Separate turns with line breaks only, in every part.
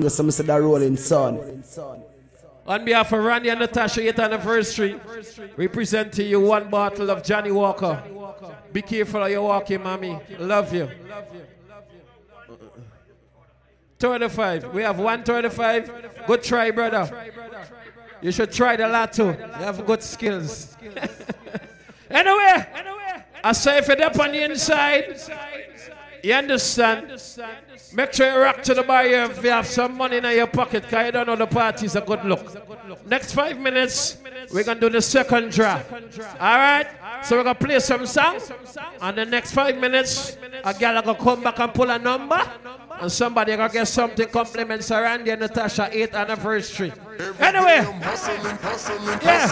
That rolling.
On behalf of Randy and Natasha, 8th anniversary, we present to you one bottle of Johnnie Walker. Be careful how you walking, mommy. Love you. 35. We have 135. Good try, brother. You should try the lotto. You have good skills. anyway, I say you're up on the inside, you understand? Make sure you rock to the bar if you have some money in your pocket, because you don't know the party's a good look. Next five minutes, we're going to do the second draw. All right? So we're going to play some songs. And the next five minutes, a girl going to come back and pull a number. And somebody gonna get something compliments Randy and Natasha 8th anniversary. Anyway, yeah.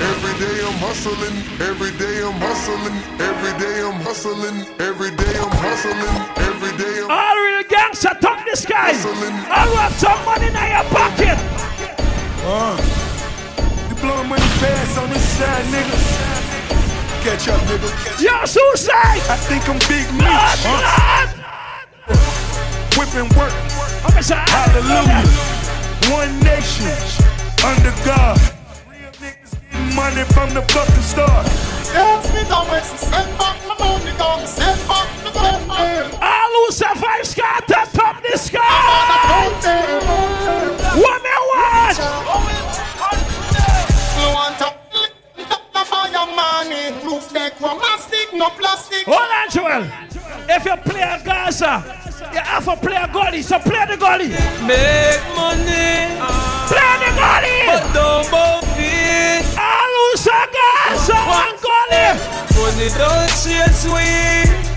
Every day I'm hustling, every day I'm hustling, every day I'm hustling, every day I'm hustling, every day I'm
All real gangster, top this guy. I want some money in your pocket.
Uh, you blowing money fast on this side, nigga. Catch up, nigga. Catch
Yo, suicide!
I think I'm Big Meech.
Oh, Lord,
Whipping work.
I'm a side.
Hallelujah. One nation. Under God. Real niggas getting money from the fucking start.
All who survive scar to top the sky. What me want? Hold on, Joel. If you play a Gaza, you have to play a goalie. So play the goalie.
Make money,
Play the goalie.
but don't both it.
All who say Gaza, one goalie.
Money don't chase we.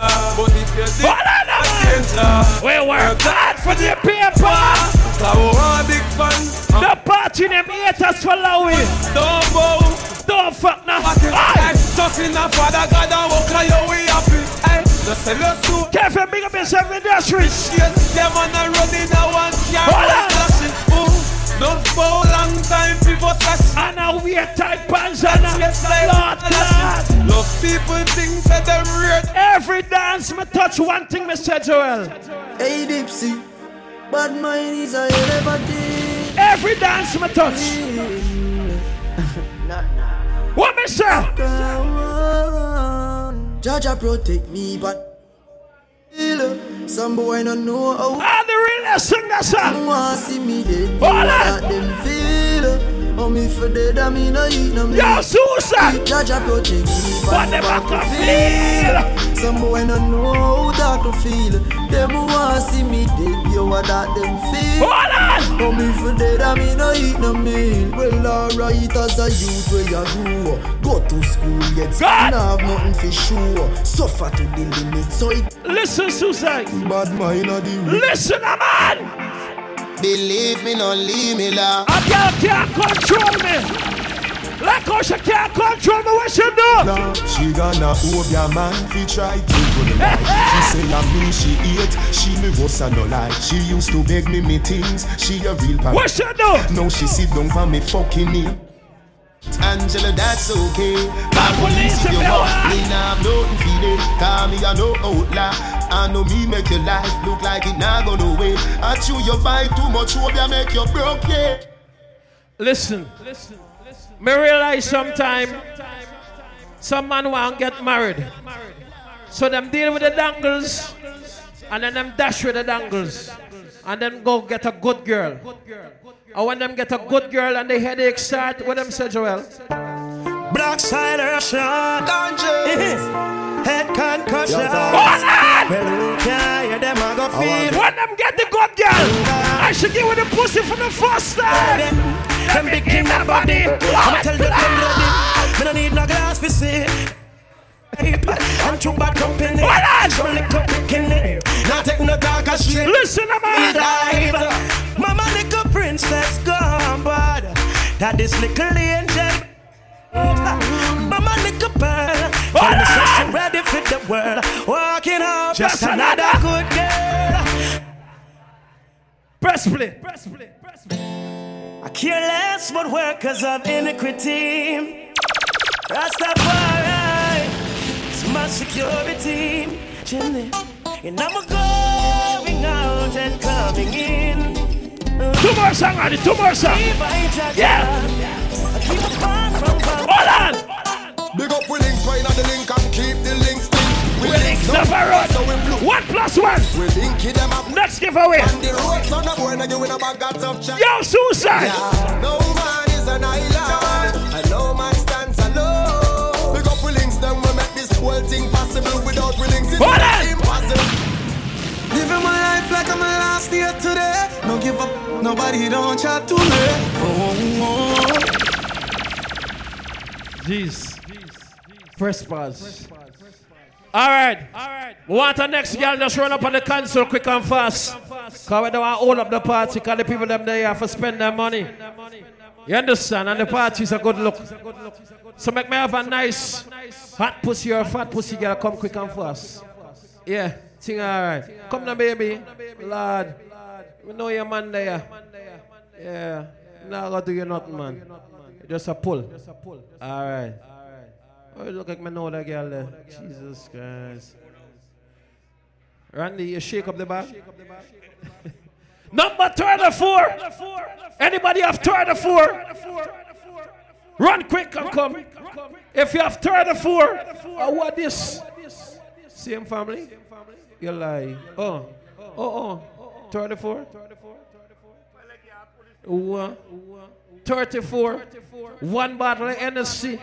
But if you did,
Hold on,
I can't. Uh,
we work hard for the paper.
I want a big fan.
The party them haters follow it.
Don't bow.
Don't fuck now.
What is
Aye.
Just in a father God and walk like you we happy. Hey, just sell your suit.
Careful, big up yourself industries.
Yes, them on a run in a one car.
Hold on.
Flashing. Ooh, not for long time people slash.
And now we are tight pants and a
Yes, like
Lord, Lord.
Love people think that them weird.
Every dance me touch one thing, Mr. Joel.
Hey Dipsy, bad mind is a elevated.
Every dance me touch. What me say?
Jah Jah protect me, but some boy no know how.
All the realest sing that song.
want see me dead,
Hold on.
them feel. Oh me for dead, I mean I eat no meat.
Yo, suicide.
Jah Jah protect me,
What them I can feel.
Some boy no know how that to feel. Them who want see me dead, yo, what that them feel.
Hold on.
Oh me for dead, I mean I eat no meal. Well, alright, as a youth where you grew. Go to school, get school,
God.
have nothing for sure. Suffer to the limit, so it
Listen, suicide.
bad mind of the.
Listen, a man.
Believe me, no leave me la.
A girl can't control me. Like how she can't control me, what she do?
Now she gonna hope your man fi try to go the life. She say I me she hate, she me was a no lie. She used to beg me me things, she a real pan.
What she do?
Now she sit down for me fucking me. Angela, that's okay. Call
police
police if you want.
want.
Me nah have nothing for it. Call me a no outlaw. I know me make your life look like it not go no way. I chew you buy too much hope ya make you broke yeah.
Listen. listen Me realize sometime some man want get married. So them deal with the dangles and then them dash with the dangles. And then go get a good girl. And when them get a good girl and the headache start, what them say, Joel?
Black side Russian Head concussion.
Hold on!
Well who can hear them I go feel.
When them get the good girl, I should give her the pussy for the first time.
Them big in that body. I'ma tell them them ready. Me no need no glass for see. I'm too bad company.
Hold on!
Some little bikini Not take no talk a straight
Listen, man.
dive Mama little princess gone bad That this little angel Mama little eh. pearl Tell me so ready for the world Walking up Just
Just
another
another.
good girl
Press play. Press play. Press play.
I care less what workers of iniquity. Rastafari, it's my security, Jimmy. And I'm going out and coming in.
Two more songs, Andy. Two more songs. Yeah.
Keep apart from
Hold on.
Big up we links, wine on the link and keep the links thick.
We link stuff around.
So we flew.
One plus one.
We link it them up.
Next giveaway.
On the road, son of boy, now you in a bag got tough chat.
Yo, suicide.
Yeah. No man is an island. And no man stands alone. Big up we links, them we make this whole thing possible. Without we links, it's
Hold on.
impossible.
Living my life like I'm a last year today. No give up, nobody don't chat to me. Oh, oh.
Jeez. First pause. All right. All right. Want our next girl just run up on the console quick and fast. Because we don't want to hold up the party because the people them there have to spend their money. You understand? And the party's a good look. So make me have a nice hot pussy or fat pussy girl come quick and fast. Yeah, thing all right. Come now, baby. Lord. We know your man there. Yeah. Now go do you nothing, man. Just a pull. Just a pull. Just all right. Oh, you look like me know that girl there. Jesus Christ. Randy, you shake up the back. Number 34. Anybody have 34? Run quick and come. If you have 34, oh, what this? Same family? You lie. Oh, oh, oh. 34? One. 34. One bottle of Hennessy.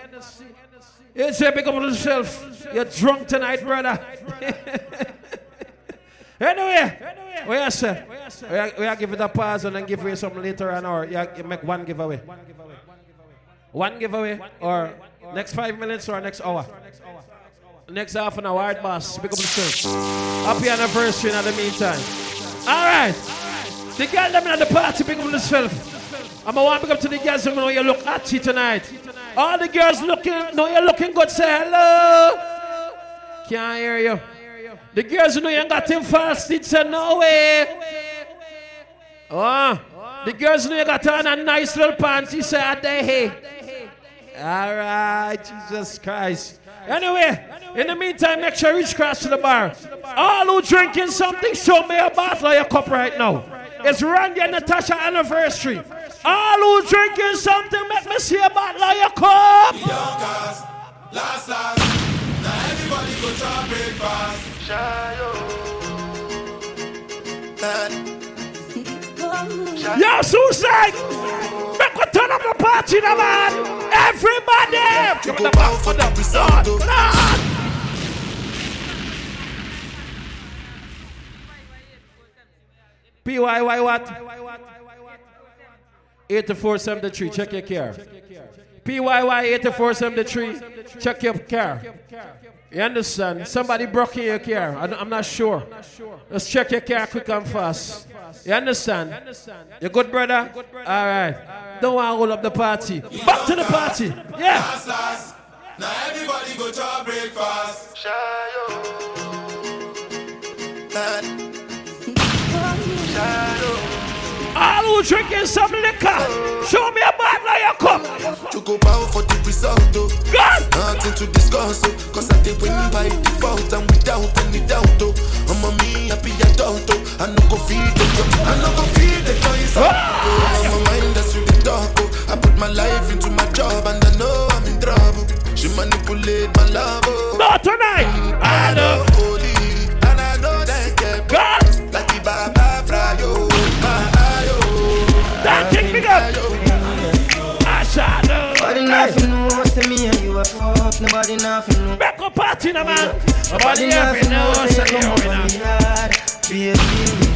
You say, pick up yourself. You're drunk tonight, brother. anyway, we are, sir. We are, we are give it a pause and then give away something later on, or you, you make one giveaway. One giveaway, or next five minutes, or next hour. Next half an hour, hard boss. Pick up yourself. Happy anniversary in the meantime. All right. The girl them at the party, pick up yourself. I'm going to pick up to the girls who know you look you tonight. All the girls looking, know you're looking good, say hello. Can't hear you. The girls who know you ain't got him fasted, say no way. Oh, the girls who know you got on a nice little pants, he say a day. All right, Jesus Christ. Anyway, in the meantime, make sure you reach across to the bar. All who drinking something, show me a bottle or your cup right now. It's Randy and Natasha anniversary. All who drinking something, make me see a bottle or your cup.
Last, last. Now everybody go to breakfast.
Yo, suicide! Make we turn up the party now, man! Everybody! Give me the back for the resort! PYY what? 8473, check your car. PYY 8473, check your car. You understand? Somebody broke in your car. I don't- I'm not sure. Let's check your car quick and fast. You understand? You good, brother? All right. Don't want to hold up the party. Back to the party. Yeah.
Last, last. Now everybody go to breakfast.
All who drinking some liquor, show me a bottle of your cup.
To go power for the result, oh.
God.
Nothing to discuss, oh. Cause I did win by default and without any doubt, oh. I'm a me happy adult, oh. I no go feed the I no go feed the all, oh. I'm a mind that's really dark, oh. I put my life into my job and I know I'm in trouble. She manipulate my love, oh.
Not tonight. I
know
nothing knows to me and you a fuck. Nobody nothing know.
Back up party now, man.
Nobody
Nobody
nothing knows
knows.
to
that
come
you're
up
winner.
on me yard. Baby,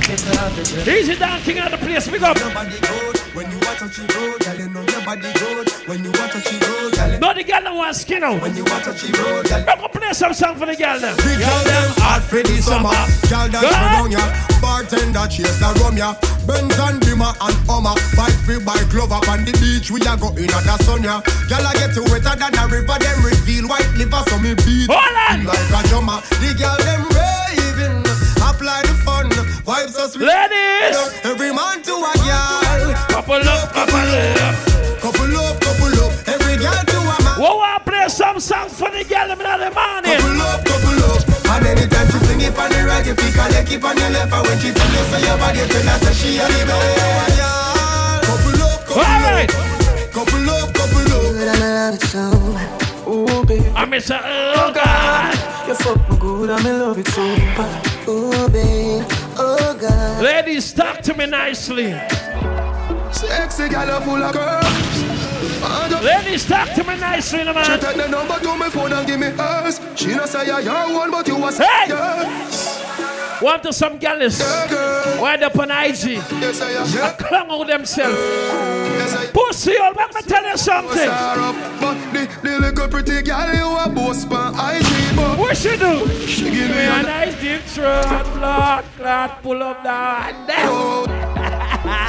get off the.
Easy down, king of the place. Big up.
Your body good when you want to cheat road, girl. You know your body good when you want to cheat road, girl.
No, the girl don't want skin out.
When you want to cheat road, girl.
Up, play some song for the girl now.
Big girl them hot for the summer. Girl that
Go
down ya. Bartender chase the rum ya. Benz and Beamer and Hummer. Bike free by glove up on the beach. We a go in at the sun ya. Girl I get wetter than a river. Them reveal white liver so me beat.
Hold on.
Like a drummer. The girl them raving. Apply the fun. Vibes are sweet.
Ladies!
Every man to a girl.
Couple up, couple up.
Couple up, couple up. Every girl to a man.
Whoa, I play some songs for the girl in the morning.
Couple up,
couple up.
And anytime she fling it on the right, if you can
keep on your left. And when she tell you, say your body, tell her, say she a the Couple up, couple
All
right. Couple up, couple up.
Good, love it so Ooh.
I miss her. Oh, God.
You fuck me good, I'm in love with you. Ooh, baby. Oh, God.
Ladies, talk to me nicely.
Sexy gal full of curves
Ladies, talk to me nicely, no
She
man.
take the number to my phone and give me hers She no say you're your one but you was
Hey!
yes
Want to some gallus.
Yeah,
Wind up on IG.
Yes, I Yeah,
Clung on themselves.
yes, I am
Pussy, old man, me tell you something.
But the, the little pretty girl you a boss pan IG but
What she do?
She give
Give
me
me a
a
nice deep throat, blood, clot, pull up down. and then-
oh.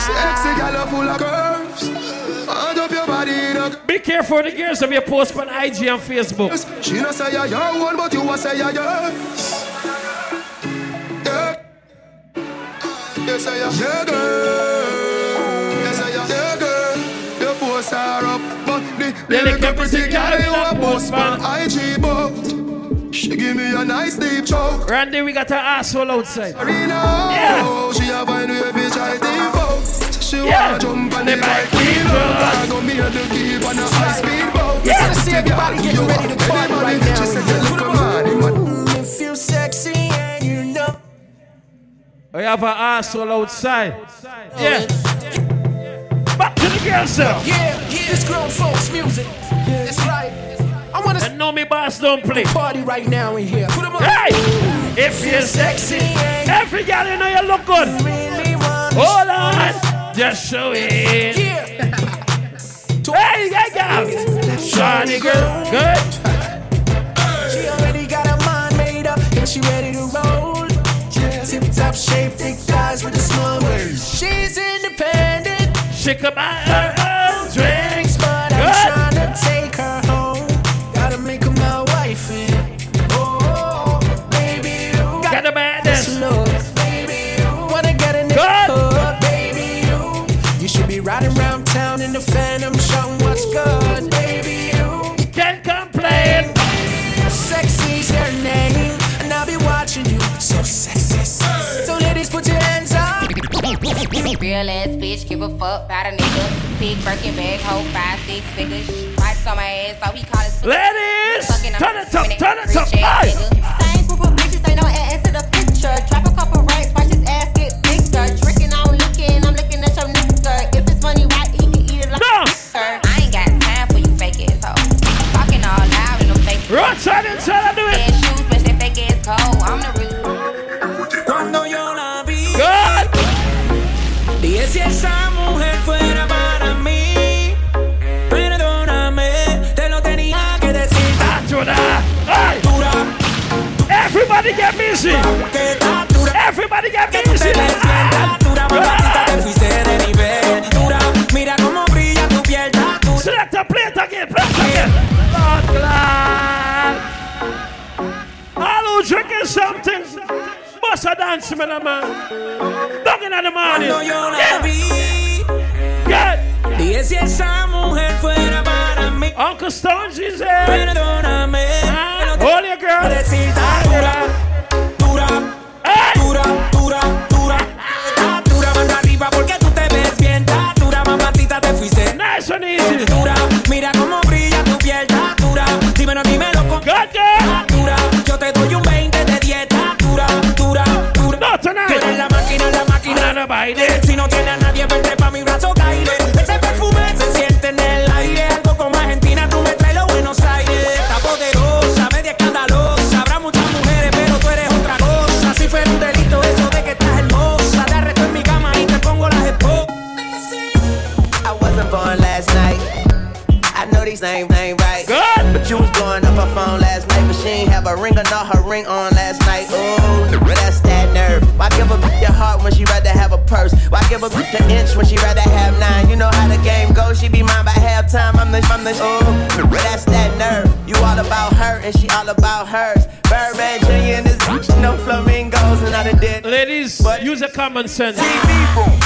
Sexy gal full of curves And up your body in a
Be careful of the girls if you post on IG and Facebook.
She no say you're your one but you a say you're yours Yeah Yes, I am Yeah, girl
they
little
kept
pretty
it
girl
together
you
in
a
a
post
post,
on
man.
IG but She give me a nice deep choke
Randy, we got her asshole outside.
Arena
Yeah.
She a find way fi try default She
Yeah.
wanna jump on the
The
bike
bike
we
we
know
run.
I go me and the keep on a high speed boat
Yeah.
Sexy
See everybody
girl,
getting
you
ready
a
to party
ready
right
money.
now
She said you look a money man
You feel sexy and you know.
We have her asshole outside. Yeah. Back the girls, sir.
Yeah, yeah. This grown folks music. That's right. I wanna
And know me boss don't play.
party right now in here. Put on.
Hey! If you're sexy, every girl you know you look good.
Really
Hold on, just show it.
Yeah.
Hey, yeah, girl. Shawty girl, good.
She already got her mind made up and she ready to roll. Tip top shape, thick thighs with a small waist. She's independent,
She can
bitch, give a fuck about a nigga. Big Birkin bag, hold five, six figures. Stripes on my ass, so he call it
Ladies, turn it up, turn it up.
A
dance, man. Dog in the morning.
Cuando yo la
Yeah,
vi,
yeah.
dije si esa mujer fuera para mí.
Uncle Stones is here.
Perdóname, te lo
Hold your
tengo que
girl.
decir,
give a bitch an inch when she rather have nine? You know how the game goes. She be mine by halftime. I'm the, I'm the, ooh, that's that nerve. You all about her and she all about hers. Birdman Jr. and this bitch, no flamingos, and I done did.
Ladies, use a common sense.
When I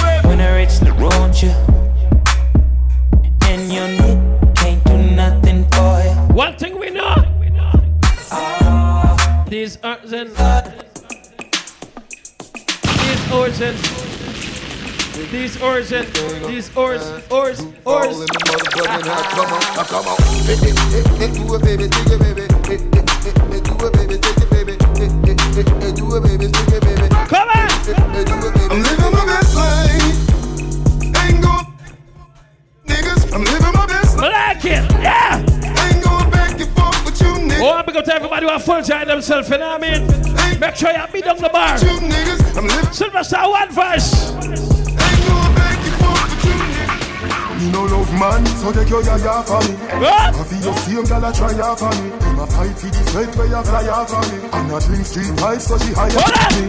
Me no love man, so take your yaya for me.
What?
I feel your same gal a try ya for me. Him a fight for the sweat where you fly ya for me. And a drink street vibes so she higher me.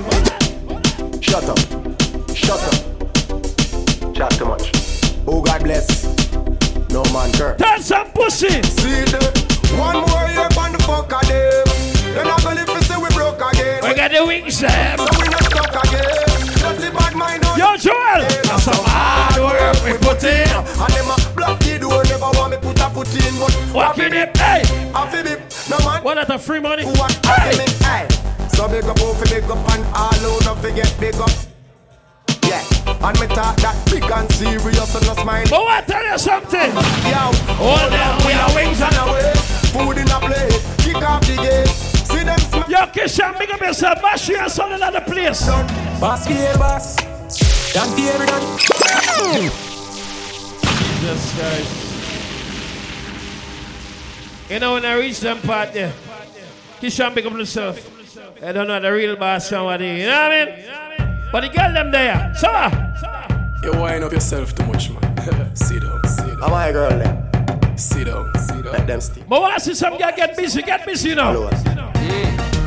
Shut up. Shut up. Chat too much. Oh, God bless. No man, curse.
Turn some pussy.
See the one more year on the fuck of them. Then I gonna live say we broke again.
We got the wings, Sam.
So we not stuck again. Dirty bad mind on.
Yo, Joel.
That's some hard work we put in. And them a block the door, never want me put a foot in. But
Walking it, hey.
I feel it. No man.
What at the free money?
Who want hey. me? Hey. So big up, oh, big up, and all who not forget big up. Yeah, and me talk that big and serious and no smile.
But I tell you something?
Yo,
hold on, we are wings
on the way. Food in a plate, kick off the gate. See them smile.
Yo, Kishan, big up yourself. Mash your son in the place.
Boss fear boss. Done fear done.
Jesus Christ. You know when I reach them part there, Kishan pick up himself. I don't know the real boss somebody. You know what I mean? But the girl them there. So,
You wind up yourself too much, man. sit down, sit down.
How my girl then?
Sit down, sit down.
Let them steam.
but want to see some girl get busy, get busy you now.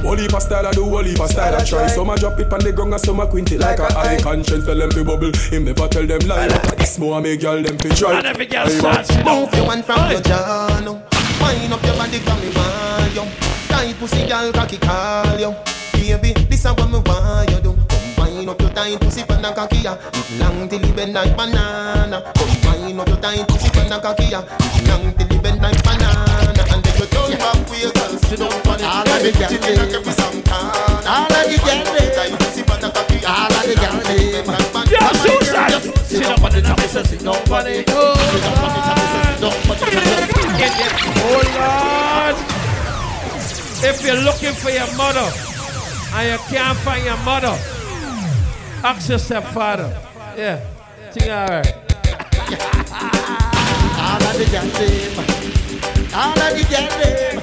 Whole heap style I do, whole heap style I try. Some a drop it on the ground and some a quint it like a eye. Conscience tell them to bubble, him never tell them lie. This more make girl them fi try.
And every girl starts to
Move your one from your jaw now. Wind up your body from me want you. Tight pussy girl cocky call you. Baby, this a what me want you do. Come wind up your tight pussy from the cocky ya. Long till it bend like banana. Come wind up your tight pussy from the cocky ya. Long till it bend like banana. And then all of the girls. All of the girls. All of the girls.
The the If you're looking for your mother and you can't find your mother, ask your stepfather. Yeah, think
all right. All of the girls them.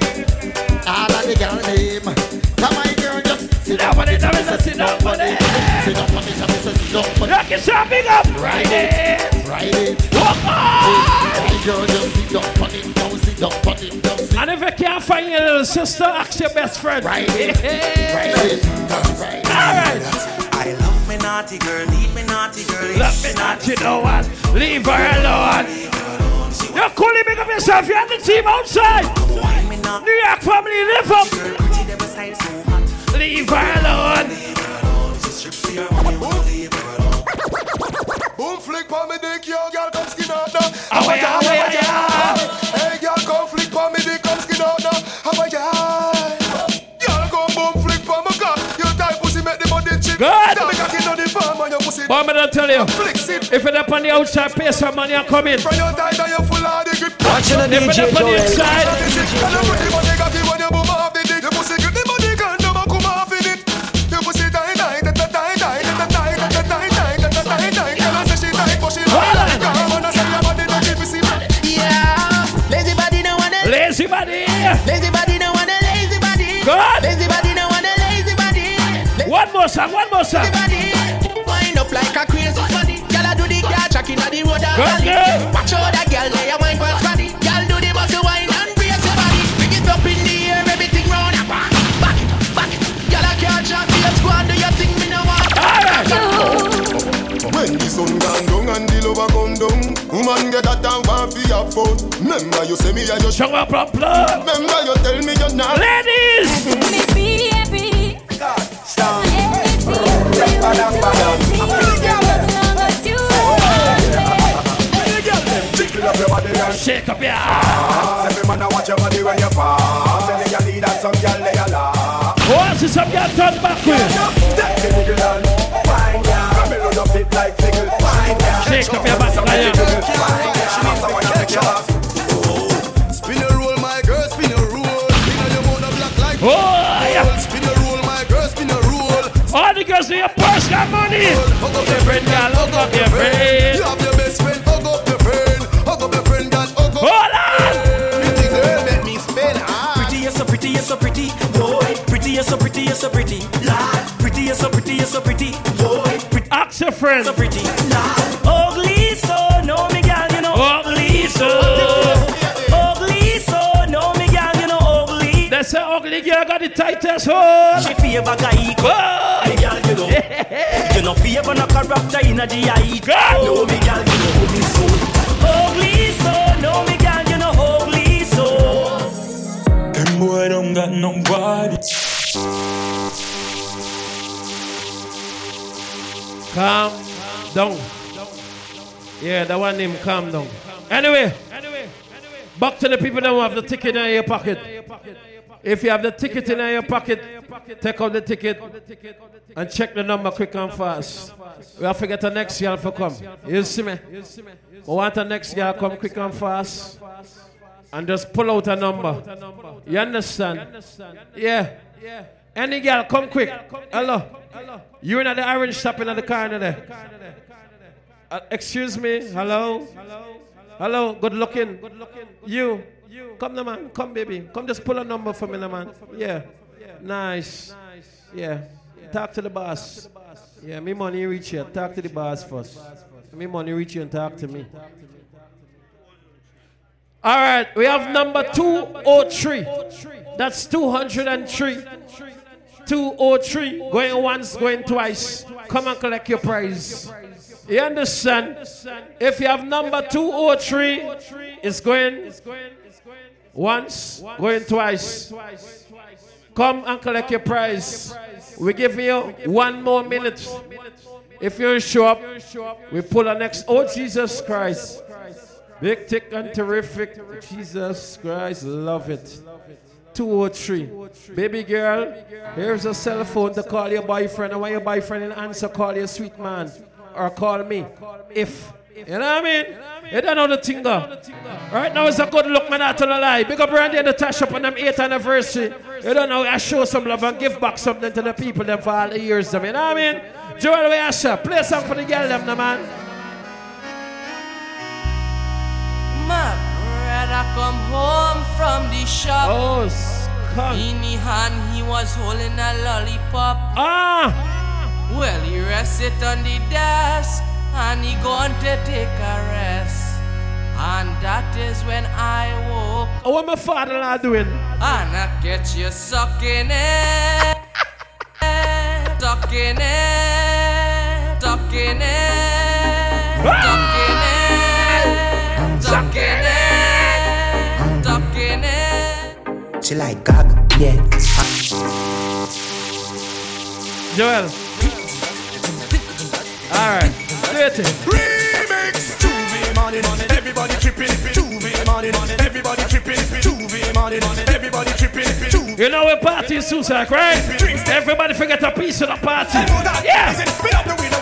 All of the girls them. Come on, girl, just sit down on it. I miss sit down on it. Sit down on it. I miss sit down on it.
Rock it, so big up. Ride it.
Ride it.
Walk on.
Hey, girl, just sit down on it. Down, sit down on it. Down, sit
And if you can't find your little sister, ask your best friend.
Ride it. Ride it. Ride it.
Alright.
I love me naughty girl, leave me naughty girl.
Love me not, you know what? Leave her alone. You're cool, big up yourself. You're on the team outside. New York family, live up. Leave her alone.
Boom flick on me dick, yo, girl, come skin out now.
Yeah, oh, yeah, yeah.
Hey, girl, come flick on me dick, come skin out now. How about ya? Girl, come boom flick on my cock. Your tight pussy make the body chick.
Good.
Pussy.
But I'm gonna tell you,
Flick it.
if you're up on the outside, pay some money and come in.
From your tight and you full of the grip.
Watching the
If you're
DJ
up on the
Joel.
inside,
And you pretty body cocky when you move off the dick. The pussy grip the body condom and come off in it. Your pussy tight, tight, tight, tight, tight, tight, tight, tight, tight, tight, tight, tight, tight, tight. Girl, I say she tight, but she
Hold on.
not. Come on, I say your body dirty, pussy.
Yeah. Lazy body no wanna.
lazy body.
Lazy body no wanna. Lazy body.
Good.
Lazy body no wanna. Lazy body. Lazy
One more song, one more song.
body. And
girl.
Watch how that girl lay a wine for body. Girl, do the muscle wine and brace your body. Bring it up in the air, everything round and back, back, back. Girl, I can't shot the squad. Do you think me no want?
When the sun gone down and the lover come down, woman get a time for your phone. Remember you say me a your
Show up, plug, plug.
Remember you tell me you're not.
Ladies! Shake up your ass.
Ah, every man a watch your body when you pass. Any girl need that some girl lay a laugh.
Oh, I see some girl turn back with.
Step the nigga down, wine girl.
like fickle. Wine, girl.
Shake up your back,
Wine,
lion.
girl. Wine, girl. Someone you make your ass.
Spin a roll, my girl, spin a roll. Inna your mouth black like
Oh, yeah.
Spin a roll, my girl, spin a roll.
All the girls in your purse got money.
Hug up your friend, girl, hug up your friend. You have your best friend, friend.
so pretty, lad. Ugly, so no me gal, you know.
Ugly, so.
Ugly, so no me gal, you know. Ugly.
That's an ugly girl got the tightest hold.
She favor guy,
Oh,
me gal, you know. You know favor no character inna the eye.
God.
No me gal, you know. Ugly, so. Ugly, so no me gal, you know. Ugly, so. Them boy don't got no
Calm down. Yeah, that one name calm down. Anyway, back to the people that have the ticket in your pocket. If you have the ticket in your pocket, take out the ticket and check the number quick and fast. We have to get the next girl for come. You see me? We want the next girl come quick and fast and just pull out a number. You understand? Yeah. Any girl, come quick. Hello. You in at the orange shop in the corner there. Uh, excuse me. Hello. Hello. Hello. Good looking. Good looking. You. You. Come, the man. Come, baby. Come, just pull a number for me, the man. Yeah. Nice. Yeah. Talk to the boss. Yeah, me money reach you. Talk to the boss first. Me money reach you and talk to me. All right, we have number 203. That's 203. 203. Going once, going twice. Come and collect your prize. You understand? If you have number 203, it's going once, going twice. Come and collect your prize. We give you one more minute. If you show up, we pull our next. Oh, Jesus Christ. Big, thick, and terrific. Jesus Christ, love it. 203. Baby girl, here's a cell phone to call your boyfriend. And when your boyfriend didn't answer, call your sweet man. Or call me. If. You know what I mean? You don't know the thing. Right now it's a good look, man, not to lie. Big up Randy and the Tash up on them 8th anniversary. You don't know, I show some love and give back something to the people them for all the years. Them, you know what I mean? Joel Asher, play some for the girl them, man.
Brother come home from the shop.
Oh.
In the hand he was holding a lollipop.
Ah!
Well, he rested on the desk and he gone to take a rest. And that is when I woke.
Oh, what my father-in-law doing?
And I catch you sucking it. Sucking it. Sucking it. Sucking it.
She like Gaga, yeah.
Joel. All right. Do it.
Remix. Juve morning, everybody tripping. Juve morning, everybody tripping. Juve morning, everybody tripping.
You know we're partying Susac, right? Everybody forget a piece of the party. Yeah.
Spin up the window,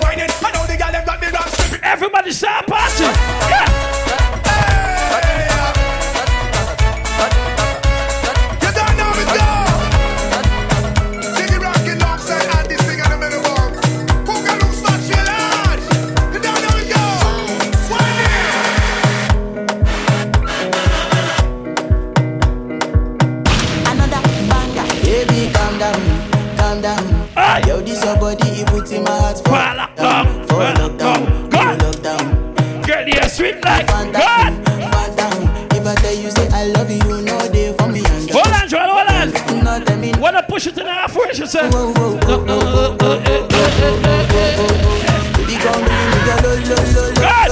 calm down. Yo, this your body, it puts in my heart for lockdown, for lockdown, for lockdown.
Girl, you're sweet like
God. down. If I tell you say I love you, you know they for me and
Hold on, Joel, hold on.
Not tell me
Wanna push it in the half where she said.
Baby, come bring me your lo lo lo lo
God.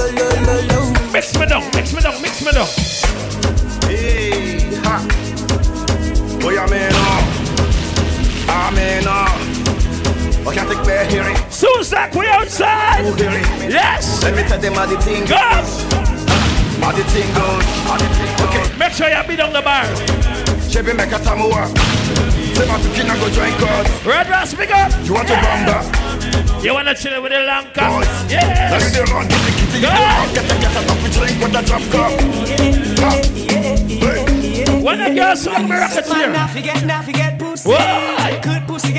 Mix me down, mix me down, mix me down.
Hey, ha. Boy, I'm in I'm uh. I can't take bad hearing.
Susac, we outside.
Who?
Yes.
Let me tell them how the thing
Go.
How the thing goes. How the thing goes. Okay.
Make sure you beat on the bar.
Chevy make a time work. Say my cooking and go join God.
Red Ras, big up.
You want to bamba?
You wanna chill with the long cock? Yes.
Let me there run, get the kitty,
Good.
get the get a coffee drink with a drop cup.
When the girls song me rocket
Man,
here.
not forget, not forget pussy.
Why?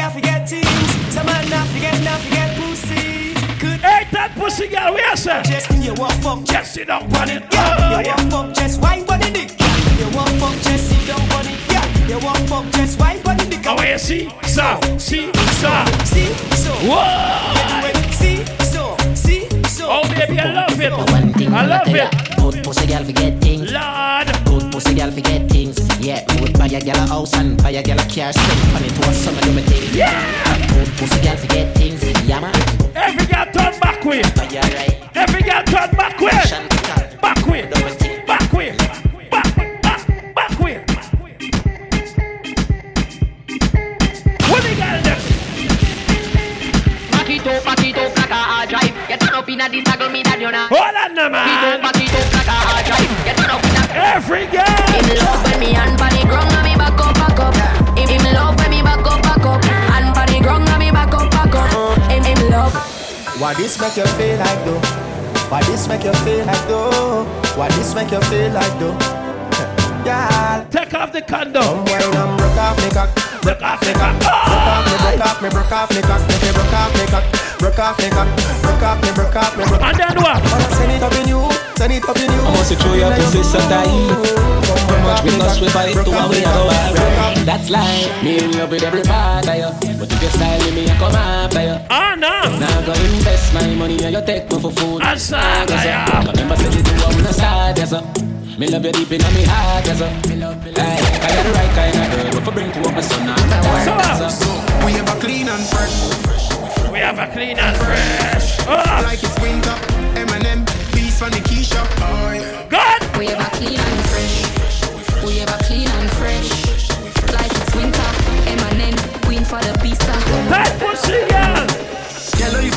Good pussy, got forget things. Some man, not forget, not forget pussy. Good.
Hey, that pussy girl, where sir?
Just you want fuck,
Just sit down on it.
yeah.
Oh,
You
yeah.
want fuck, just wine on the dick. You want fuck, just sit down on it, yeah. You want fuck, just wine on the dick.
Oh, where you see? So, see, so.
See, so.
Whoa.
See, so, see, so.
Oh, baby, I love it. I love it.
Good pussy girl forget things.
Lord.
Good pussy girl forget things. Yeah, good buy a girl a house and buy a girl a car. Spend money to a summer do me thing.
Yeah.
Good pussy girl forget things. Yeah man.
Every girl turn back way.
Buy a right.
Every girl turn back way.
Action car.
Back way.
Do me thing.
Back way. Back, back, back way. What the girl them?
Back it up, back it up like a hard drive. Get it up in a this saddle, me that you know.
Hold on, no,
Back it up,
man.
back it up like a hard drive. Get it up in.
Every girl.
Him love when me hand on the ground and me back up, back up. Him, him love when me back up, back up. Hand on the ground and me back up, back up. Him, him love.
Why this make you feel like though? Why this make you feel like though? Why this make you feel like though? Yeah.
Take off the condom.
Come wine and broke off me cock.
Broke off the condom.
Broke off me, broke off me, broke off me cock. Make broke off me cock. Broke off me cock. Broke off me, broke off me, broke.
And then what?
Send it up in you. Send it up in you.
I must show your pussy so tight. How much we must we fight to a way out of That's life. Me in love with every part of you. But if you style with me, I come after you.
Oh, no.
Now go invest my money and you take me for food.
I saw ya.
Remember said you do what we start, yes sir. Me love you deep in my heart, yes sir. Hey, I got the right kind of girl. What for bring to up my son and my wife,
So,
yes sir.
We have a clean and fresh.
We have a clean and fresh. Oh,
Like it's winter. Eminem, peace from the Keisha. Oh, yeah.
God.
We have a clean and fresh. We have a clean and fresh. Like it's winter. Eminem, queen for the pizza.
That pussy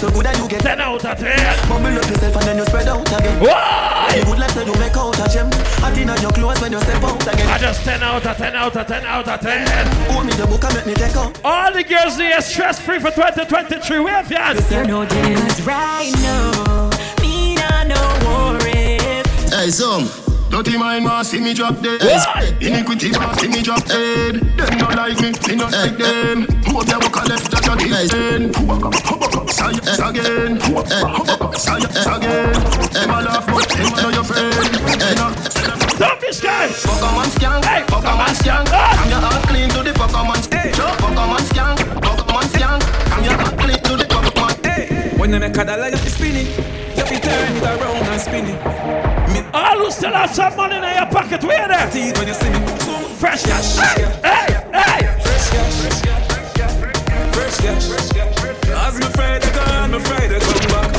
girl.
Girl, so good that you get
10 out of 10.
Bubble up yourself and then you spread out again.
Why?
You good like say you make out a gem. Hot in your clothes when you step out again.
I just 10 out of 10 out of 10 out of 10.
Hold me the book and make me take out.
All the girls here stress free for 2023. Wave your hands.
You're no jealous right now. Me not no worries.
Hey, some. Dirty mind want see me drop dead.
What?
Iniquity want see me drop dead. Them not like me, me not like eh, eh. them. Hope you walk a left that you did then. Science eh, again. Science again. Them a laugh but them know your friend.
Don't be scared.
Fuck a man skank,
Hey,
fuck a man skank.
Ah.
Come your heart clean to the fuck a man skank. Fuck a man skank, fuck a man skank. Come your heart clean to the fuck a man.
When they make a dollar, you fi. You
still have some money in your pocket, where there?
teeth when you see me. So
Fresh cash. Hey, hey, hey.
fresh cash, fresh cash. As me Friday gone, me Friday come back.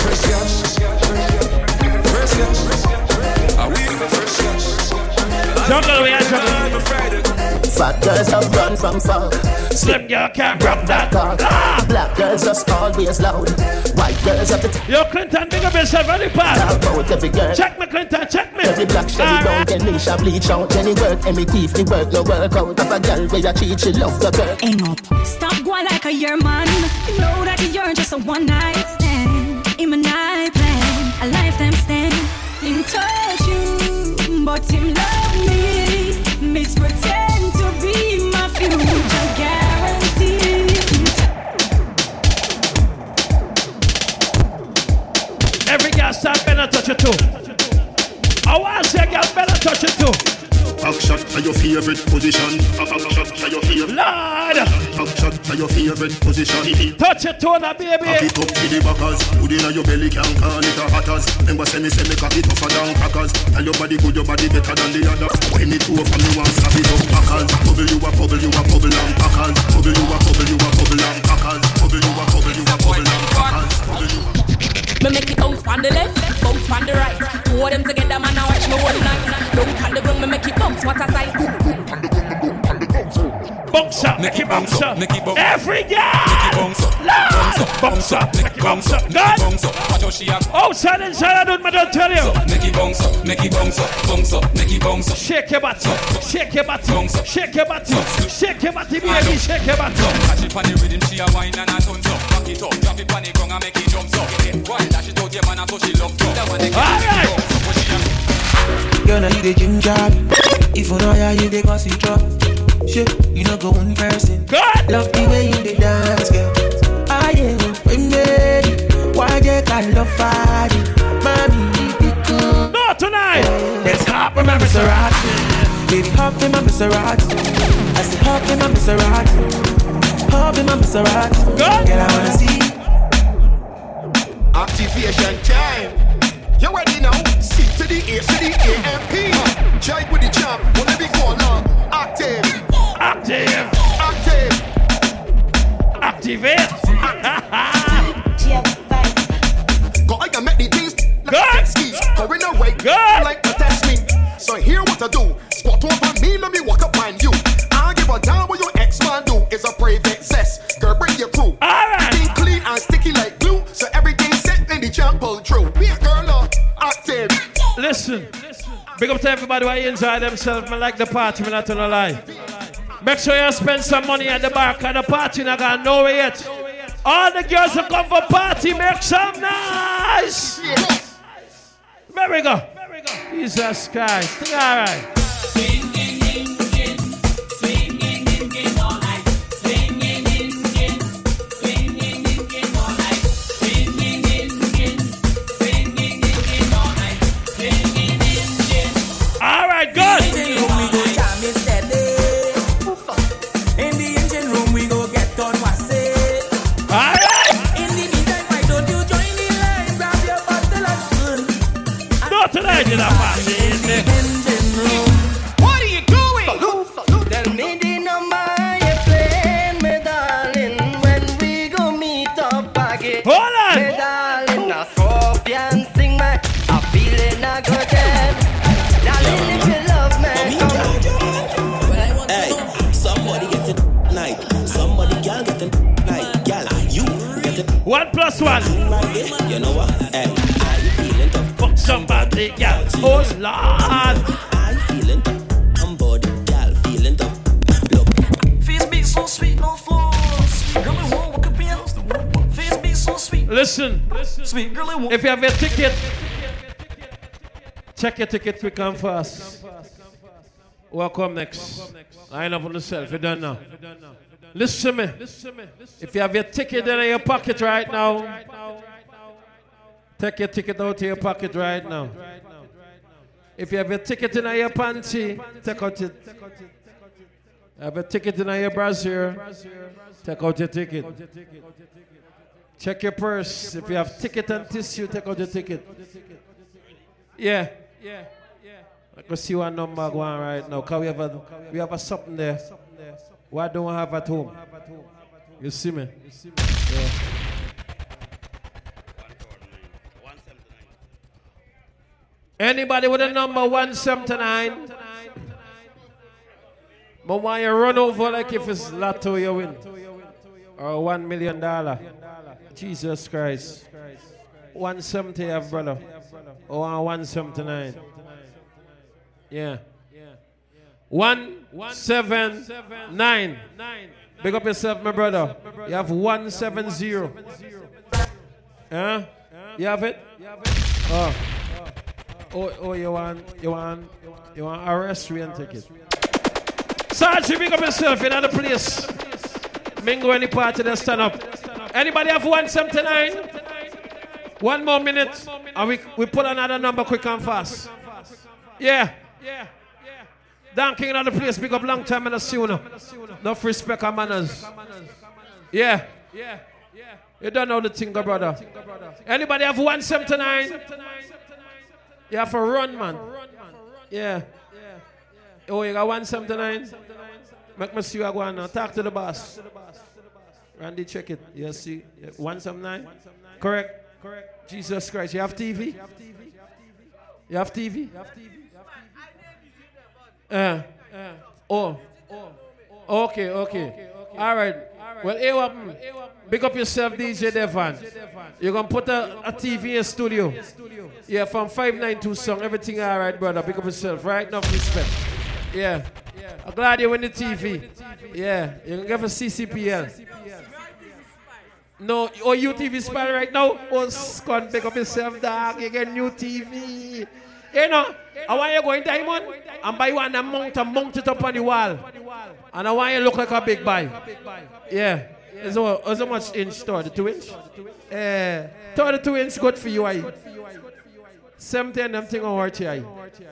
Fresh cash, fresh cash. I will for fresh cash.
Jungle, we are jungle.
Gone, me
Fat girls have run from fuck.
Slim girl can't grab that.
Talk.
Ah.
Black girls just always loud. White girls have to talk
Yo, Clinton, big up yourself on the pad.
about every girl.
Check me, Clinton, check me.
Every black shelly
All
down,
right.
then Nisha bleach out. Jenny work, Emmy teeth, the work, no work out. Of a girl where you cheat, she love the girl.
Hang up. Stop going like a year man. You know that you're just a one night stand. In my night plan, a lifetime stand. Him touch you, but him love me.
Start better touch it too. I want to say girl better touch it too.
Back shot to your favorite position. Back shot to your favorite.
Lord,
Back shot to your favorite position.
touch it too now,
Cock
baby.
it up to the backers. Put in your belly, can call it a hatters. Remember, say me, say me cock it tougher than crackers. Tell your body good, your body better than the other. When it over, me want slap it up packers. Bubble you a bubble, you a bubble and packers. Bubble you a bubble, you a
on the right. Two of them together, man, I watch me all night. Don't on the ground, me make it bounce. What a sight.
Bounce up, make it bounce up.
Make it bounce.
Every
Make it
girl.
bounce up,
Lord, bounce up, make it bounce up.
make
God,
bounce up. Watch how she a
outside inside, I don't, I don't tell you.
Make it bounce up, make it bounce up, bounce up, make it bounce up.
Shake your body, shake your body, shake your body, shake your body, baby, shake your body.
Catch it on the rhythm, she a wine and a tons up. Back back it up. Drop it on the ground and make it jump so. Go and dash it out your man and so she love to. That one they
Alright.
Girl, now you the ginger. If you know how you the gossip drop. Shit, you know go one person.
God.
Love the way you the dance, girl. I am baby. Why they can love fire? Mommy, you
No tonight.
Let's hop in my Maserati. Baby, hop in my Maserati. I said hop in my Maserati. Hop in my Maserati.
Good.
Girl, I wanna see.
Activation time. You ready now? C to the A to the A M P. Jive with the champ. Wanna be going on? Active.
Active.
Active.
Activate.
Go I can make the things like skis. Going away.
Good.
Like me. So here what I do. Squat over me, let me walk up on you. I give a damn what your ex man do. It's a private zest. Girl, bring your crew.
Alright.
Thing clean and sticky like glue. So everything set and the champ pull through. Be a girl up. Active.
Listen. Big up to everybody who enjoy themselves. I like the party, me not gonna lie. Make sure you spend some money at the bar, cause the party not gonna nowhere yet. All the girls who come for party, make some noise. There we go. Jesus Christ. Alright. Plus one.
You know what? Hey, I feeling tough.
Fuck somebody, yeah. Oh Lord.
I feeling tough. Somebody gal feeling tough. Look,
Face be so sweet, no flaws. Girl, won't walk up in. Face be so sweet.
Listen.
Sweet girl, won't.
If you have a ticket, check your ticket quick and fast. Welcome next. Line up on yourself. You don't know. Listen to me. If you have your ticket in your pocket right now, take your ticket out of your pocket right now. If you have your ticket in your panty, take out your. Have a ticket in your brassiere, take out your ticket. Check your purse. If you have ticket and tissue, take out your ticket. Yeah. Yeah. I can see one number going right now. Cause we have a we have a something there. Why don't we have at home? You see me? Yeah. Anybody with a number 179? But why you run over like if it's lotto you win? Or one million dollar? Jesus Christ. 170 have, brother. Or 179. Yeah. One seven nine. Big up yourself, my brother. You have one seven zero. Huh? You have it? Oh. Oh, oh, you want, you want, you want arrest and ticket. Sarge, you big up yourself in other place. Mingo any party that stand up. Anybody have 179? One more minute. And we, we put another number quick and fast. Yeah. Yeah. Dan King in other place, big up long time and a sooner. Enough respect and manners. Yeah. Yeah. Yeah. You don't know the thing, brother. Anybody have 179? You have to run, man. Yeah. Yeah. Oh, you got 179? Make me see you go now. Talk to the boss. Randy, check it. You see? 179? Correct? Correct. Jesus Christ. You have TV? You have TV? You have TV? Uh, oh. Okay, okay. All right. Well, mm, big up yourself, DJ Devan. You're going to put a, a TV in studio. Yeah, from 592 song. Everything all right, brother. Big up yourself, right? Enough respect. Yeah. I'm glad you win the TV. Yeah. You can get a CCPL. No, oh, UTV spell right now. Oh, scon, pick up yourself, dog. You get new TV. You know, I want you go in diamond and buy one and mount and mount it up on the wall. And I want you look like a big buy. Yeah. How, it's how much inch store? The two inch? Uh, 32 inch good for you, I. 70 and them thing on aye.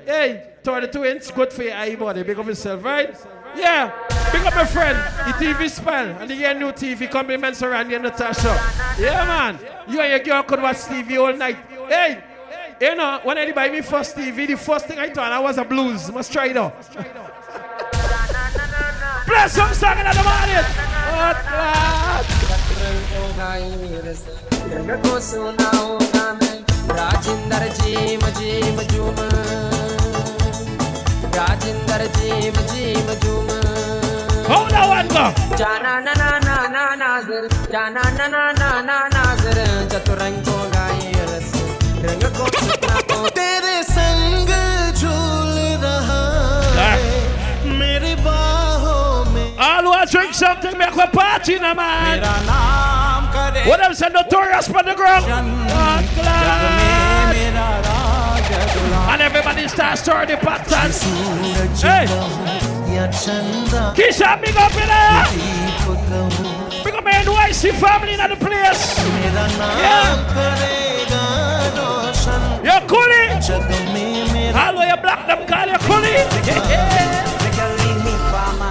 Hey, 32 inch good for your eye body. Big up yourself, right? Yeah. Big up my friend, the TV spell. And the new TV compliments around you, Natasha. Yeah, man. You and your girl could watch TV all night. Hey, you know, when I buy me first TV, the first thing I thought I was a blues. Must try it out. Play some song in the morning. What
Rajinder जीव जीव जुम राजिंदर जीव जीव जुम
Hold that one go.
जाना ना ना ना ना नाजर जाना ना ना ना ना नाजर चतुरंग को गाए
Always drink something, make a party, na man. What else? A notorious for the girl. And everybody starts stirring the pot. Hey. Kisha, big up in there. Big up man. my NYC family in the place. Yeah. Coolie. All way black them call you coolie.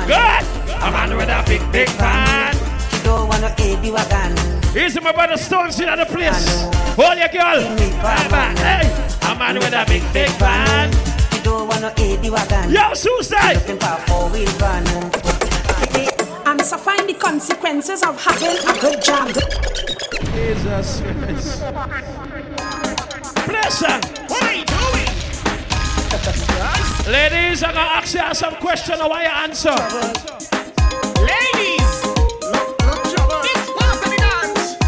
Good. I'm on with a big, big fan.
You don't wanna aid you again
Easy, my brother Stones in the place. Hold your girl. Hey, I'm on with a big, big fan.
You don't wanna aid you again
Yo, suicide.
looking for four wheel van
I'm suffering the consequences of having a good job.
Jesus Her. What are you doing? Ladies, I'm gonna ask you some question. I want you answer.
Ladies, this part of the dance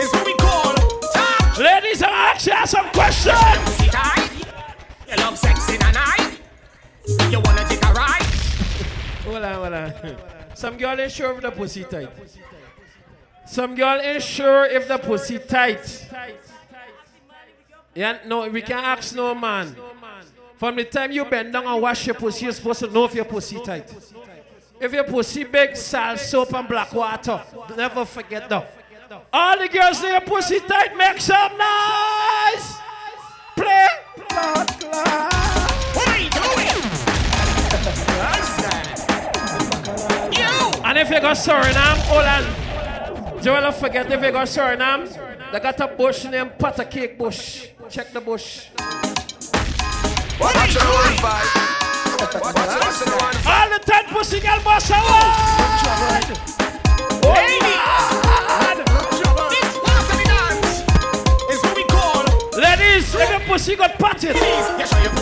is what we call top.
Ladies, I'm gonna ask you some question.
Pussy tight. You love sex in a night. You wanna take a ride?
Hold on, hold on. Some girl ain't sure if the pussy tight. Some girl ain't sure if the pussy tight. Yeah, no, we can't ask no man. From the time you bend down and wash your pussy, you're supposed to know if your pussy tight. If your pussy big, salt, soap, and black water, never forget that. All the girls in your pussy tight, make some noise. Play. Blood clot.
What are you doing?
And if you go Suriname, hold on. Do you will forget if you go Suriname, they got a bush named Potter Cake Bush. Check the bush.
What are you doing?
All the time pussy girl boss away.
This part of the dance is what we call
Ladies, if your pussy got patted.
You show your pussy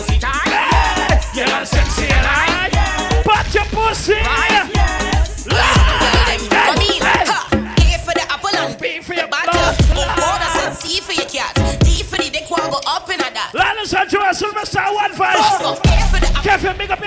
tight.
Yes.
One
Voice.
A for the apple
Kevin, big up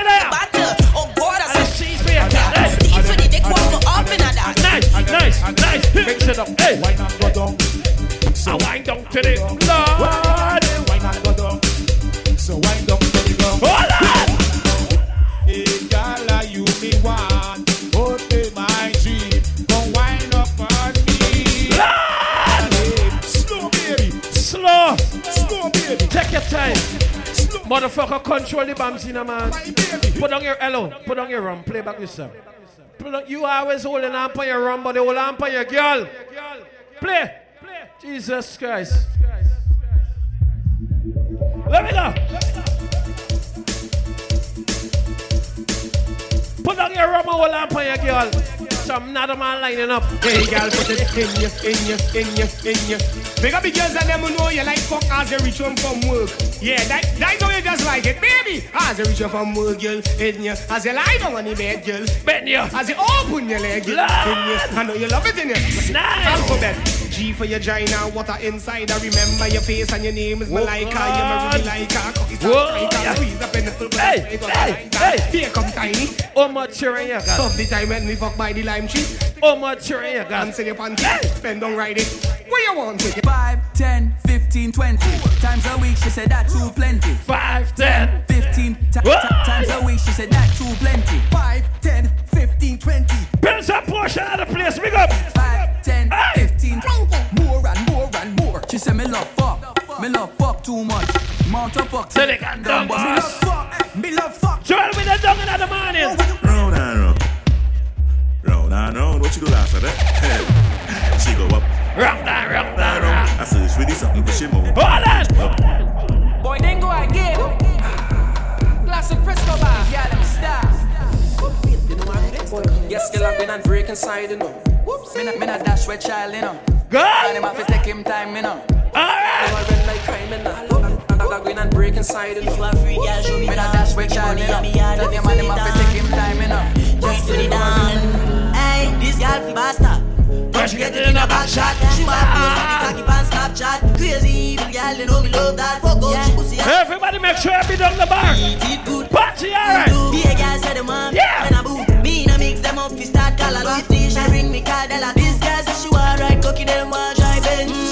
control the bombs in a man. Put on your hello. Put on your rum. Play back yourself. You always holding on for your rum, but they hold on for your girl. Play. Jesus Christ. Let me go. Put on your rum and hold on for your girl. Some another man lining up.
Hey, girl, put it in you, in you, in you, in you. Big up the girls and them who know you like fuck as you reach home from work. Yeah, that, that's how you just like it, baby. As you reach home from work, girl, in you. As you lie down on the bed, girl.
Bend you.
As you open your leg, girl, in you. I know you love it in you.
Nice.
Alphabet. G for your China, water inside. I remember your face and your name is oh, Malika. You're really like a cookie
Whoa,
Squeeze a pencil.
Hey, hey, hey.
Here come Tiny.
How oh, my children you got?
Of the time when we fuck by the lime tree.
Oh, how much children you got?
Answer your panty. Bend down, ride it. Where you want it?
5, 10, 15, 20 times a week. She said that too plenty.
5, 10,
15 ti- ti- times a week. She said that too plenty. 5, 10, 15, 20
Build some portion out of the place. Big up.
5, 10, 15, 20 more and more and more. She said me love fuck. Me love fuck too much. Mount of fuck.
Say they got dumb
Me love fuck. Eh, me love fuck.
Joel with the dung in the morning.
Round and round. Round and round. What you do last of that? she go up. I said, it's really something, she move.
Hold on.
Boy, then go again. Classic Frisco bar. Yeah, them stars. Yes, girl, I've been and break inside, you know. Whoops. Me not, me not dash with child, you know.
Good.
And him have to take him time, you know.
Alright.
I'm red like crime, you know. And I'm going and break inside, you know. Me not dash with child, you know. Tell him and him have to take him time, you know.
Just put it down. Hey, this girl fi basta. But she get it in a back shot. She want post the cocky pan Snapchat. Crazy evil girl, know me love that. Fuck she pussy.
Everybody make sure you be down the bar. Party, alright.
Be a girl say them want
Yeah.
When I boo, me no mix them up fi start call her If they she bring me This girl she want ride cocky them want drive Benz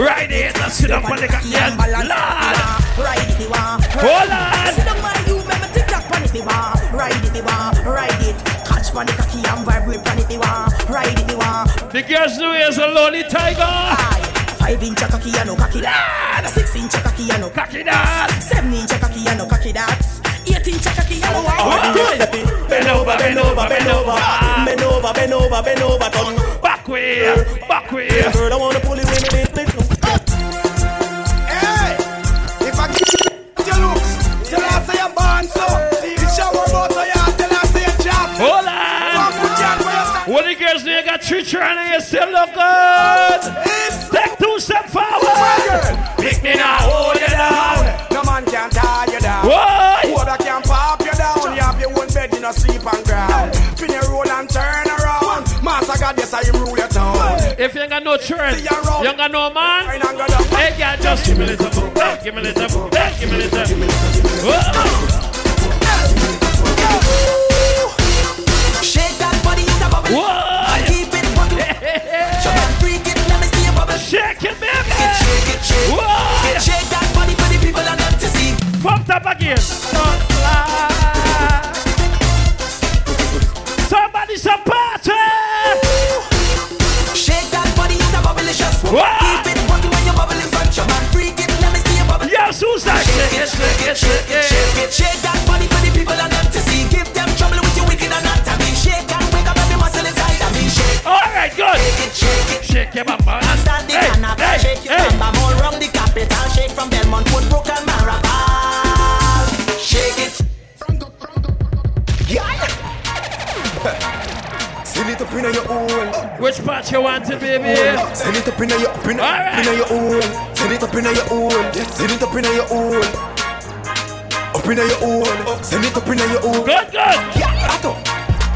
ride it,
let's sit up on the cocky and
balance.
Lord.
Ride it, want.
Hold on.
Sit down by you, make me tick tock on it. Ride it. Ride it. Catch on the cocky and vibrate it. Ride it.
The girls he's a lonely tiger.
Five inch cocky and no cocky that. Six inch cocky and no
cocky that.
Seven
over, bend over, bend over.
Bend over, bend over, bend over, turn.
Back way, back way.
Girl, I wanna pull it with me, me, me. Hey, if I get your looks, tell her say you're born so. The shower about so you tell her say you're job.
Hold on. What the girls do? You got three children and you still look good.
No
children, you got no man. Hey, girl, just give me a little boo. Hey, give me a little boo. Hey, give me a little Whoa.
Shake that body, it's a bubble.
Whoa.
Keep it bubbling. Shut up, freak it, let me see you bubble.
Shake it, baby.
Shake it, shake.
Whoa.
Shake that body for the people and them to see.
Pumped up again. Somebody want it, baby?
Send it up inna your, up
Alright.
inna your own. Send it up inna your own. Send it up inna your own. Up inna your own. Send it up inna your own.
Good, good.
Yeah, ato,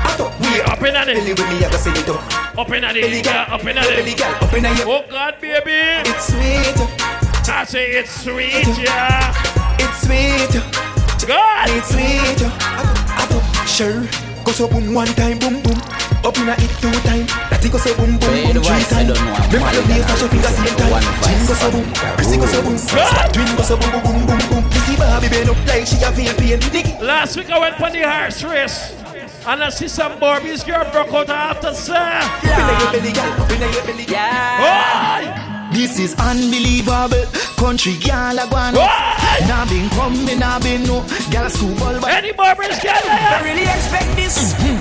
ato.
We up in
Belly with me, I go send it up.
Up in
Belly girl,
up in
girl, up inna your.
Oh God, baby.
It's sweet.
I say it's sweet, yeah.
It's sweet.
God.
It's sweet. Ato, ato. Sure. Go so boom one time, boom boom. Up inna it two time. That it go so boom boom
Wait,
boom three
why? I
time.
don't know. I'm
Remember the
winding
face
up.
touch your fingers same time.
One
Twin go
voice.
so boom, Prissy go so boom. Twin go so boom boom boom boom boom. Prissy Barbie bend up like she a feel pain. Nicky.
Last week I went for the horse race. And I see some Barbies girl broke out after sir.
Up inna your belly, girl. Up inna your belly.
Why?
This is unbelievable. Country girl a gwan. Nah been come, me nah been no. Girl a school ball.
Any Barbies girl
I
there?
really expect this when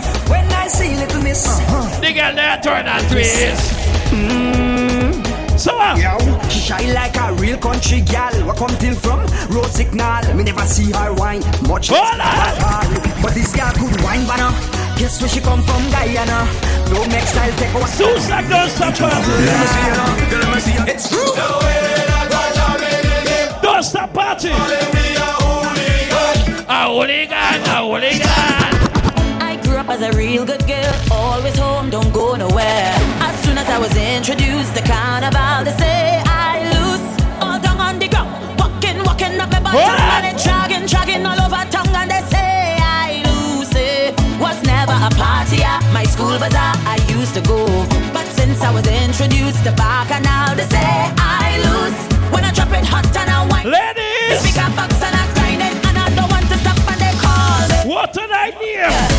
I see little miss.
The girl there turn and twist. So uh.
Yo, she shine like a real country gal. Where come till from? Road signal. Me never see her wine much. less her. But this girl good wine banner. Guess where she come from, Guyana. No make style take over.
Like those suckers.
Let me see now. Let me see you. It's true.
Don't stop party. A hooligan, a hooligan.
I grew up as a real good girl, always home, don't go nowhere. As soon as I was introduced to carnival, they say I loose all down on the ground, walking, walking up my bottom and it dragging, dragging all over tongue, and they say I loose it. Was never a party at my school bazaar, I used to go, but since I was introduced to bacchanal, they say I lose when I drop it hot and I wine.
Ladies,
speak up box and I grind it, and I don't want to stop, and they call me.
What an idea!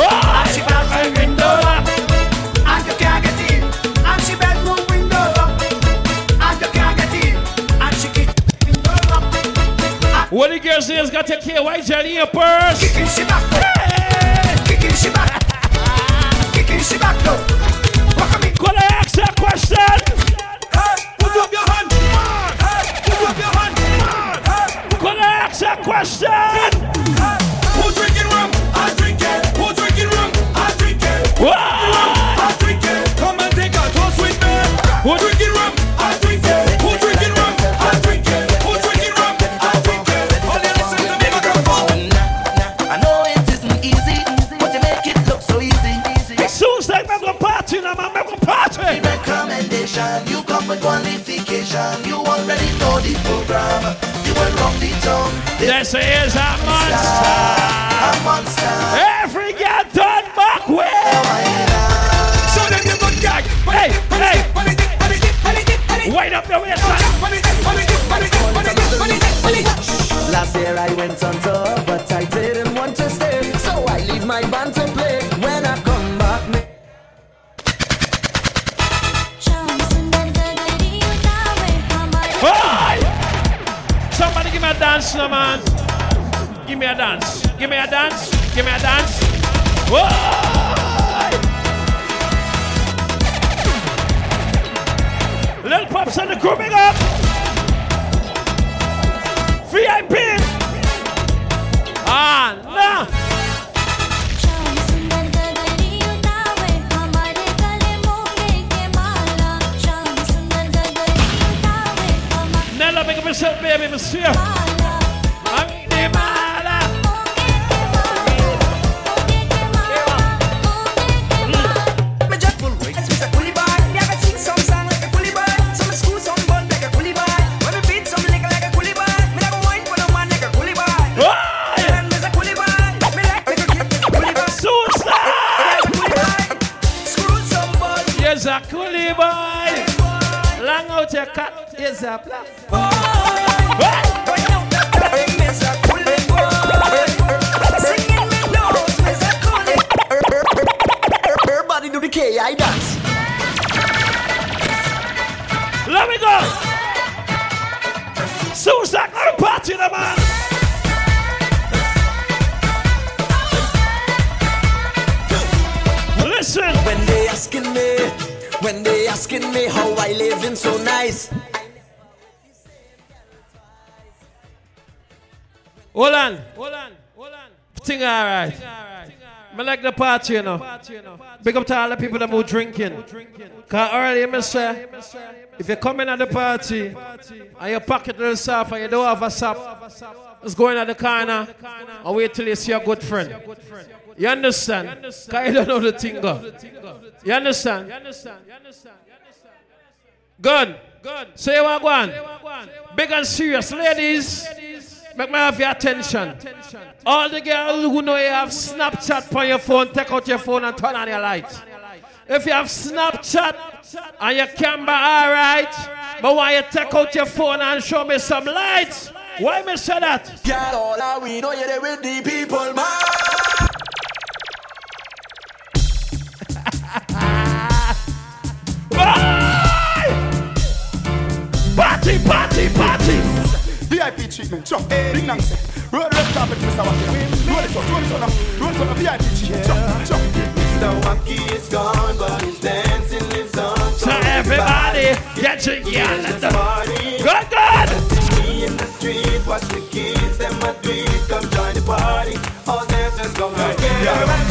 Oh!
What the girl says got to care white jelly in your purse.
Kicking she back. Kicking she back. Kicking she back though. What come in?
Could I ask a question?
Hey, put up your hand. Hey, put up your hand. Hey,
Could I ask a question?
Recommendation, you come with qualification. You already know the program. You went round the town.
This is a monster.
A monster.
Every girl done back way.
Show them the good gag.
Hey, hey. Wind up your waistline.
Last year I went on tour, but I didn't want to stay.
Dance, now, man. Give me a dance. Give me a dance. Give me a dance. Whoa! Little pops and the crew big up. VIP. Ah, nah. Nella, big up yourself, baby, monsieur.
A coolie.
Everybody do the KI dance.
Let me go. Suicide the party, the man. Listen.
When they asking me, when they asking me how I living so nice.
Hold on. Hold on. Hold on. Thing all right. I like the party, you know. Big up to all the people that were drinking. Because earlier, I say, if you come in at the party and your pocket little soft and you don't have a sop, just go in at the corner and wait till you see a good friend. You understand? Because you don't know the thing go. You understand? Good. Good. You want one? Big and serious. Ladies, Make me have your attention. All the girls who know you have Snapchat on your phone, take out your phone and turn on your light. If you have Snapchat and your camera, all right, but why you take out your phone and show me some lights? Why me say that?
All that we know you're with the people, man. Party, party, party!
Basement. Chop, big nonsense. Roll red carpet, Mr. Wacky. Roll it up, roll it up, roll it up, VIP chicken. Chop, chop. Mr. Wacky is gone, but his dancing lives on.
So everybody, get your girl at the party. Good, good.
See me in the street, watch the kids, them a do. Come join the party. All dancers come
Let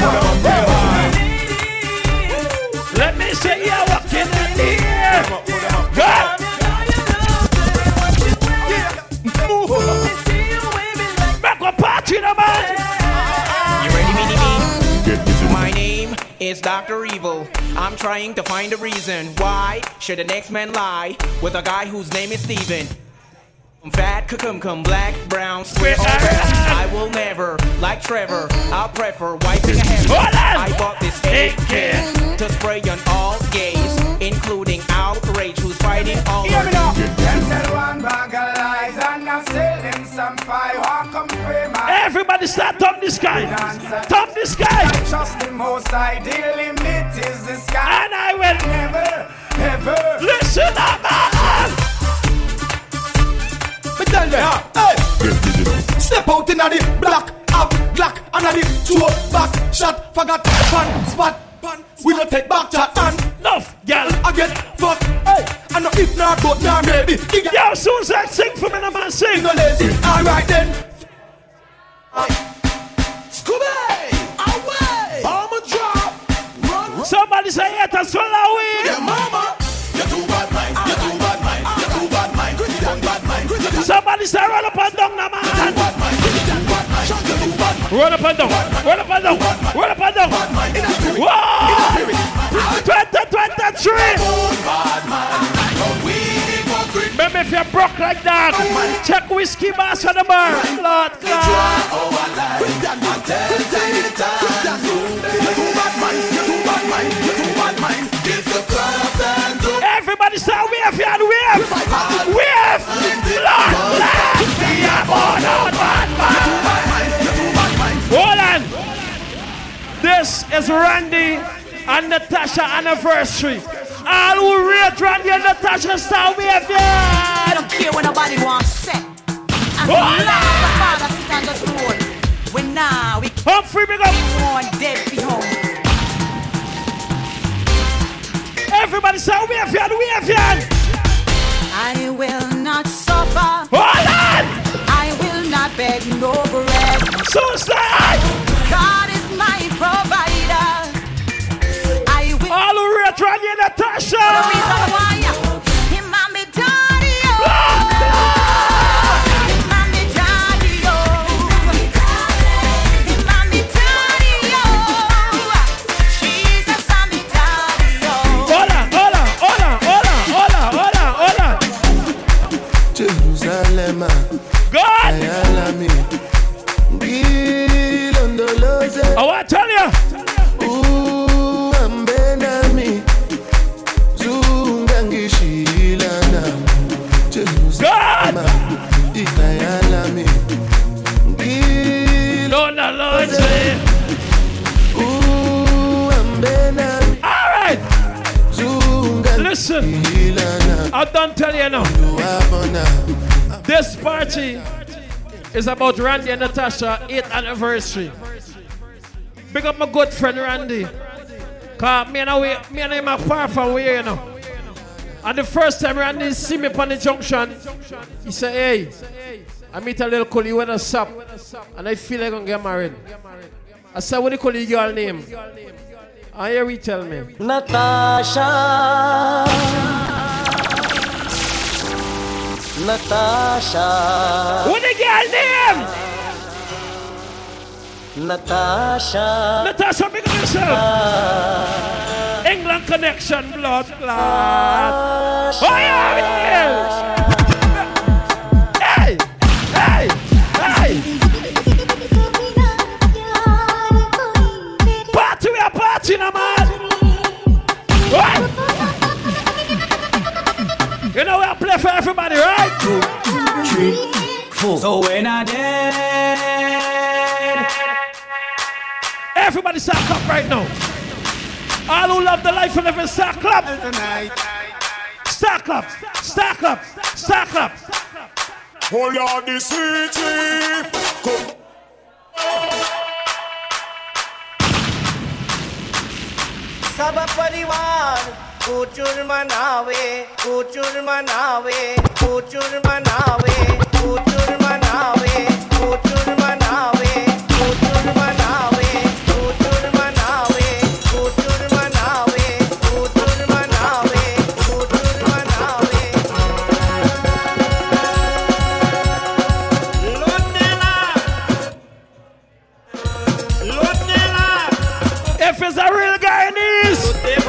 Dr. Evil. I'm trying to find a reason why should the next man lie with a guy whose name is Steven. I'm fat, cum cum, black, brown, square, or red. I will never, like Trevor, I'll prefer wiping a hand. I bought this AK to spray on all gays, including outrage who's fighting all
Hear me now. Them tell one bag of lies and I'm selling some fire. Walk come free, man.
Everybody start top this guy. Top this guy.
Trust the most ideal limit is the sky.
And I will
never, ever.
Listen up, man.
Me tell them, hey. Step out in the black, up, black, and the two back shot, forgot, pan, spot, pan. We don't take back chat and
enough, girl.
I get fucked, hey. I know if not, but not maybe.
Yo, Susan, sing for me, no man, sing.
No lazy, alright then.
Somebody say it as well away.
Yeah, mama. You're too bad mind. You're too bad mind. You're too bad mind. You're too bad mind. You're
Somebody say roll up and down, man.
bad mind. You're too bad mind. You're too bad mind.
Roll up and down. Roll up and down. Roll up and down. Whoa! 2023. Remember if you're broke like that, check whiskey mass on the bar. Lord God. Everybody start wave and wave. Wave. Lord God. We are born out bad man. Hold on. This is Randy and Natasha anniversary. All who rate Randy and Natasha start wave
I don't care what nobody wants say. As long as the father sit on the throne, we now we
Humphrey, big up.
One dead be home.
Everybody start wave and wave and.
I will not suffer.
Hold on.
I will not beg no bread.
So Suicide.
God is my provider.
And Natasha. Tell you now. This party is about Randy and Natasha 8th anniversary. Big up my good friend Randy. Cause me and, I, me and him are far from where you know. And the first time Randy see me on the junction, he said, hey, I meet a little collie with a sap. And I feel like I'm get married. I said, what do you call your girl name? And here he tell me.
Natasha. Natasha.
What the girl name?
Natasha.
Natasha, make yourself. England connection, blood clot. Oh yeah, Hey, hey, hey. Party, we are party now, man. Right? You know I play for everybody, right? Two,
three, four. So when I dead,
everybody start up right now. All who love the life and living, start clap. Start clap, start clap, start clap.
Hold on, the is Come.
Sabah कुचुर मनावे कुचुर मनावे कुचुर मनावे।